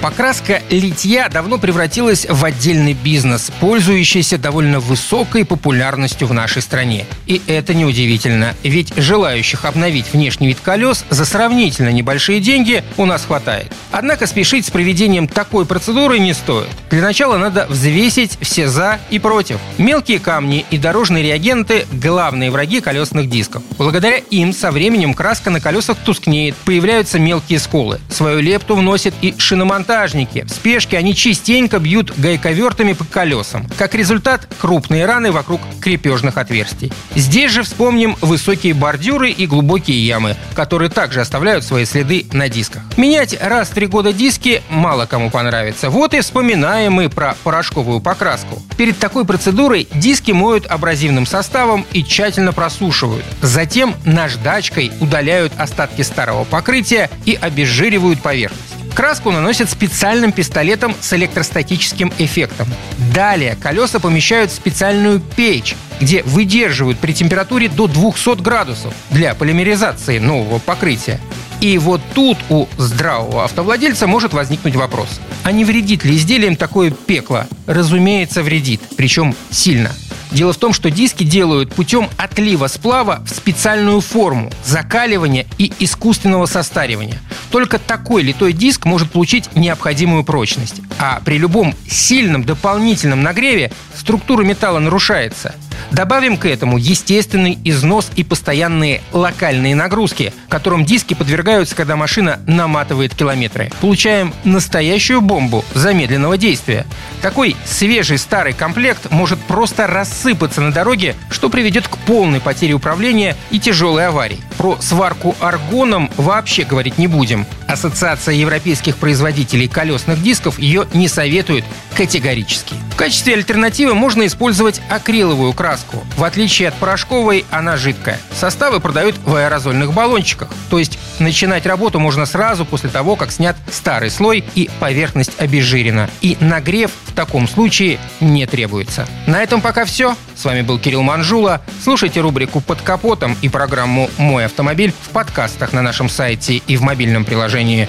Покраска литья давно превратилась в отдельный бизнес, пользующийся довольно высокой популярностью в нашей стране. И это неудивительно, ведь желающих обновить внешний вид колес за сравнительно небольшие деньги у нас хватает. Однако спешить с проведением такой процедуры не стоит. Для начала надо взвесить все «за» и «против». Мелкие камни и дорожные реагенты – главные враги колесных дисков. Благодаря им со временем краска на колесах тускнеет, появляются мелкие сколы. Свою лепту вносит и шиномонтаж монтажники. В спешке они частенько бьют гайковертами по колесам. Как результат, крупные раны вокруг крепежных отверстий. Здесь же вспомним высокие бордюры и глубокие ямы, которые также оставляют свои следы на дисках. Менять раз в три года диски мало кому понравится. Вот и вспоминаем мы про порошковую покраску. Перед такой процедурой диски моют абразивным составом и тщательно просушивают. Затем наждачкой удаляют остатки старого покрытия и обезжиривают поверхность. Краску наносят специальным пистолетом с электростатическим эффектом. Далее колеса помещают в специальную печь, где выдерживают при температуре до 200 градусов для полимеризации нового покрытия. И вот тут у здравого автовладельца может возникнуть вопрос. А не вредит ли изделиям такое пекло? Разумеется, вредит. Причем сильно. Дело в том, что диски делают путем отлива сплава в специальную форму, закаливания и искусственного состаривания. Только такой литой диск может получить необходимую прочность. А при любом сильном дополнительном нагреве структура металла нарушается – Добавим к этому естественный износ и постоянные локальные нагрузки, которым диски подвергаются, когда машина наматывает километры. Получаем настоящую бомбу замедленного действия. Такой свежий старый комплект может просто рассыпаться на дороге, что приведет к полной потере управления и тяжелой аварии. Про сварку аргоном вообще говорить не будем. Ассоциация европейских производителей колесных дисков ее не советует категорически. Качестве альтернативы можно использовать акриловую краску. В отличие от порошковой, она жидкая. Составы продают в аэрозольных баллончиках. То есть начинать работу можно сразу после того, как снят старый слой и поверхность обезжирена. И нагрев в таком случае не требуется. На этом пока все. С вами был Кирилл Манжула. Слушайте рубрику «Под капотом» и программу «Мой автомобиль» в подкастах на нашем сайте и в мобильном приложении